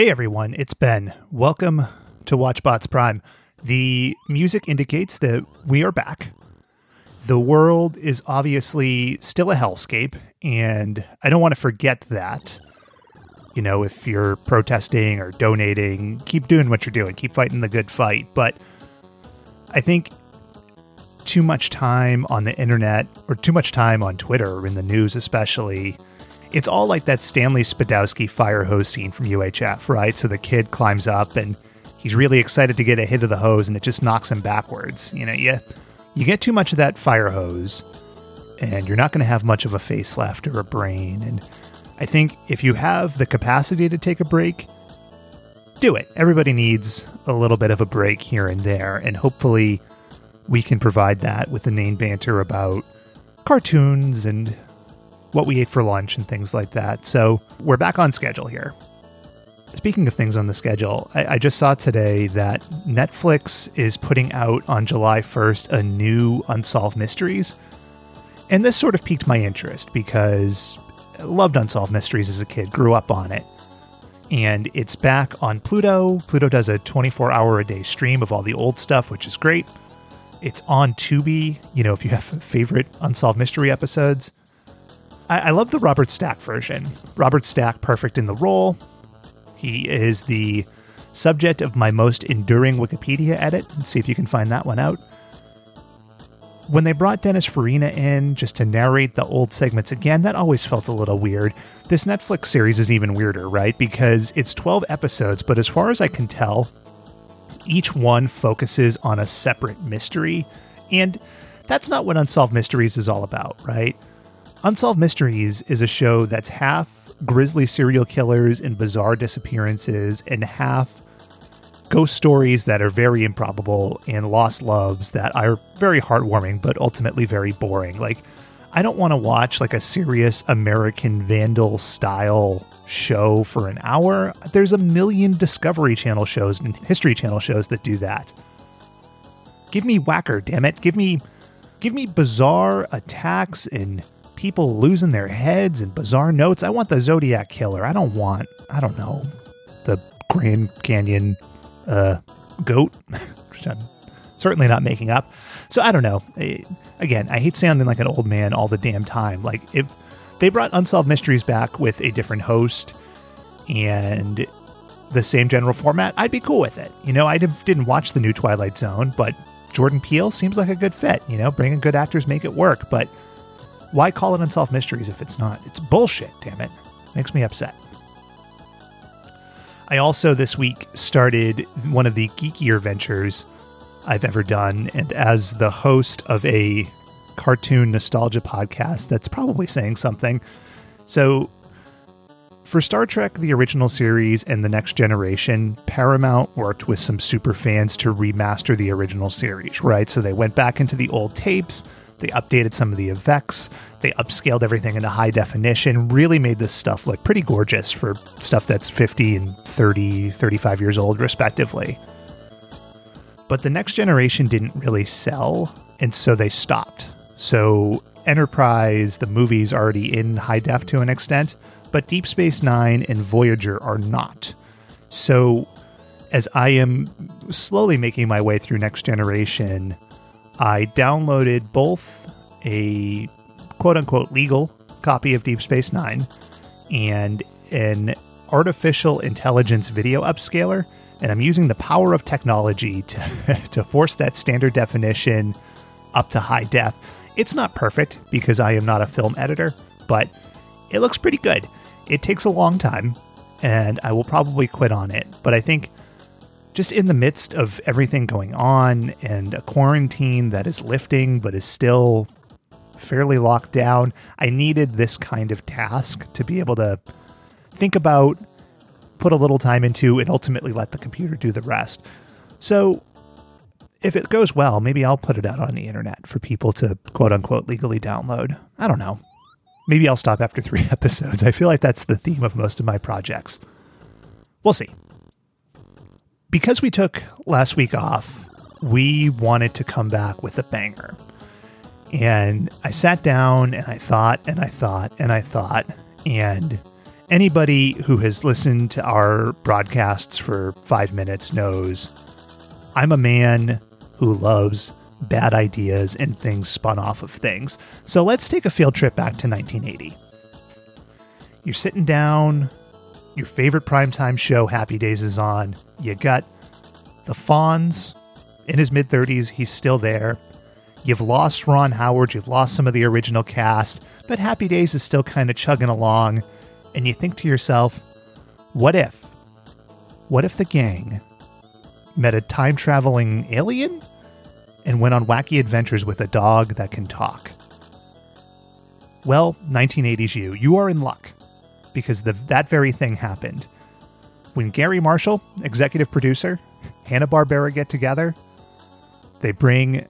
Hey everyone, it's Ben. Welcome to WatchBots Prime. The music indicates that we are back. The world is obviously still a hellscape, and I don't want to forget that. You know, if you're protesting or donating, keep doing what you're doing, keep fighting the good fight. But I think too much time on the internet or too much time on Twitter or in the news, especially, it's all like that Stanley Spadowski fire hose scene from UHF, right? So the kid climbs up and he's really excited to get a hit of the hose and it just knocks him backwards. You know, you, you get too much of that fire hose and you're not going to have much of a face left or a brain. And I think if you have the capacity to take a break, do it. Everybody needs a little bit of a break here and there. And hopefully we can provide that with the name banter about cartoons and what we ate for lunch and things like that. So we're back on schedule here. Speaking of things on the schedule, I, I, just saw today that Netflix is putting out on July 1st a new Unsolved Mysteries. And this sort of piqued my interest because I loved Unsolved Mysteries as a kid, grew up on it. And it's back on Pluto. Pluto does a 24 hour a day stream of all the old stuff, which is great. It's on Tubi, you know, if you have favorite Unsolved Mystery episodes. I, I love the Robert Stack version. Robert Stack, perfect in the role. He is the subject of my most enduring Wikipedia edit. Let's see if you can find that one out. When they brought Dennis Farina in just to narrate the old segments again, that always felt a little weird. This Netflix series is even weirder, right? Because it's 12 episodes, but as far as I can tell, each one focuses on a separate mystery. And that's not what Unsolved Mysteries is all about, right? Unsolved Mysteries is a show that's half grisly serial killers and bizarre disappearances, and half ghost stories that are very improbable and lost loves that are very heartwarming but ultimately very boring. Like, I don't want to watch like a serious American Vandal style show for an hour. There's a million Discovery Channel shows and History Channel shows that do that. Give me Whacker, damn it. Give me give me bizarre attacks and people losing their heads and bizarre notes. I want the Zodiac Killer. I don't want, I don't know, the Grand Canyon uh, goat, certainly not making up. So I don't know. Again, I hate sounding like an old man all the damn time. Like if they brought Unsolved Mysteries back with a different host and the same general format, I'd be cool with it. You know, I didn't watch the new Twilight Zone, but Jordan Peele seems like a good fit. You know, bringing good actors make it work. But why call it Unsolved Mysteries if it's not? It's bullshit, damn it. Makes me upset. I also this week started one of the geekier ventures I've ever done. And as the host of a cartoon nostalgia podcast, that's probably saying something. So, for Star Trek, the original series, and the next generation, Paramount worked with some super fans to remaster the original series, right? So they went back into the old tapes they updated some of the effects. They upscaled everything into high definition, really made this stuff look pretty gorgeous for stuff that's 50 and 30, 35 years old, respectively. But the next generation didn't really sell, and so they stopped. So Enterprise, the movie's already in high def to an extent, but Deep Space Nine and Voyager are not. So as I am slowly making my way through next generation, I downloaded both a quote unquote legal copy of Deep Space Nine and an artificial intelligence video upscaler. And I'm using the power of technology to, to force that standard definition up to high def. It's not perfect because I am not a film editor, but it looks pretty good. It takes a long time, and I will probably quit on it. But I think just in the midst of everything going on and a quarantine that is lifting but is still fairly locked down, I needed this kind of task to be able to think about, put a little time into, and ultimately let the computer do the rest. So, if it goes well, maybe I'll put it out on the internet for people to quote unquote legally download. I don't know. Maybe I'll stop after three episodes. I feel like that's the theme of most of my projects. We'll see because we took last week off, we wanted to come back with a banger. And I sat down and I thought and I thought and I thought. And Anybody who has listened to our broadcasts for five minutes knows I'm a man who loves bad ideas and things spun off of things. So let's take a field trip back to 1980. You're sitting down, your favorite primetime show, Happy Days, is on. You got the Fonz in his mid 30s, he's still there. You've lost Ron Howard, you've lost some of the original cast, but Happy Days is still kind of chugging along. And you think to yourself, what if? What if the gang met a time traveling alien and went on wacky adventures with a dog that can talk? Well, 1980s you, you are in luck because the, that very thing happened. When Garry Marshall, executive producer, Hanna-Barbera get together, they bring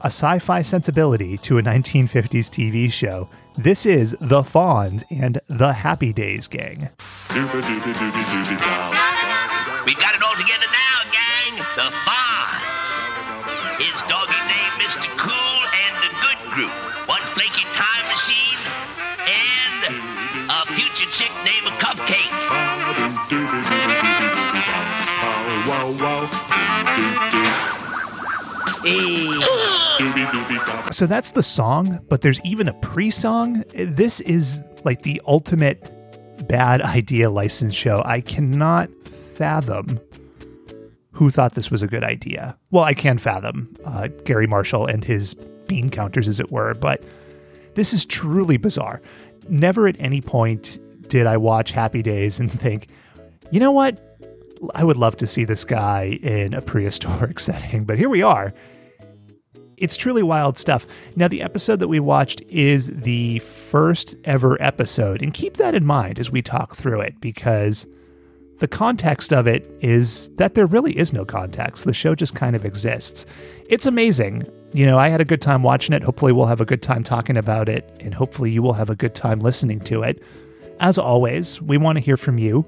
a sci-fi sensibility to a 1950s TV show. This is The Fonz and The Happy Days Gang. We got it all together now, gang. The Fonz. His doggy a chick named Cupcake. So that's the song, but there's even a pre song. This is like the ultimate bad idea license show. I cannot fathom who thought this was a good idea. Well, I can fathom uh, Garry Marshall and his bean counters, as it were, but this is truly bizarre. Never at any point did I watch Happy Days and think, you know what? I would love to see this guy in a prehistoric setting, but here we are. It's truly wild stuff. Now, the episode that we watched is the first ever episode, and keep that in mind as we talk through it because the context of it is that there really is no context. The show just kind of exists. It's amazing. You know, I had a good time watching it. Hopefully, we'll have a good time talking about it, and hopefully, you will have a good time listening to it. As always, we want to hear from you.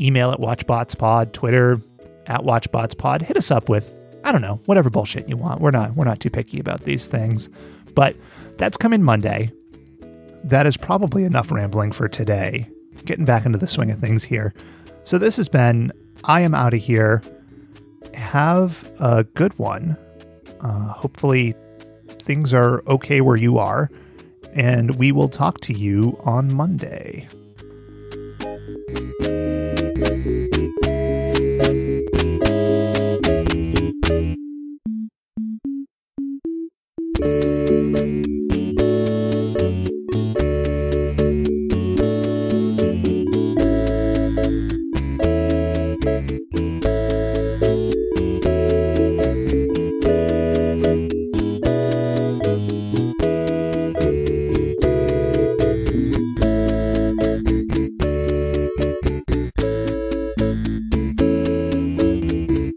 Email at WatchBotsPod, Twitter at WatchBotsPod. Hit us up with I don't know, whatever bullshit you want. We're not we're not too picky about these things. But that's coming Monday. That is probably enough rambling for today. Getting back into the swing of things here. So this has been I am out of here. Have a good one. Uh, hopefully things are okay where you are, and we will talk to you on Monday.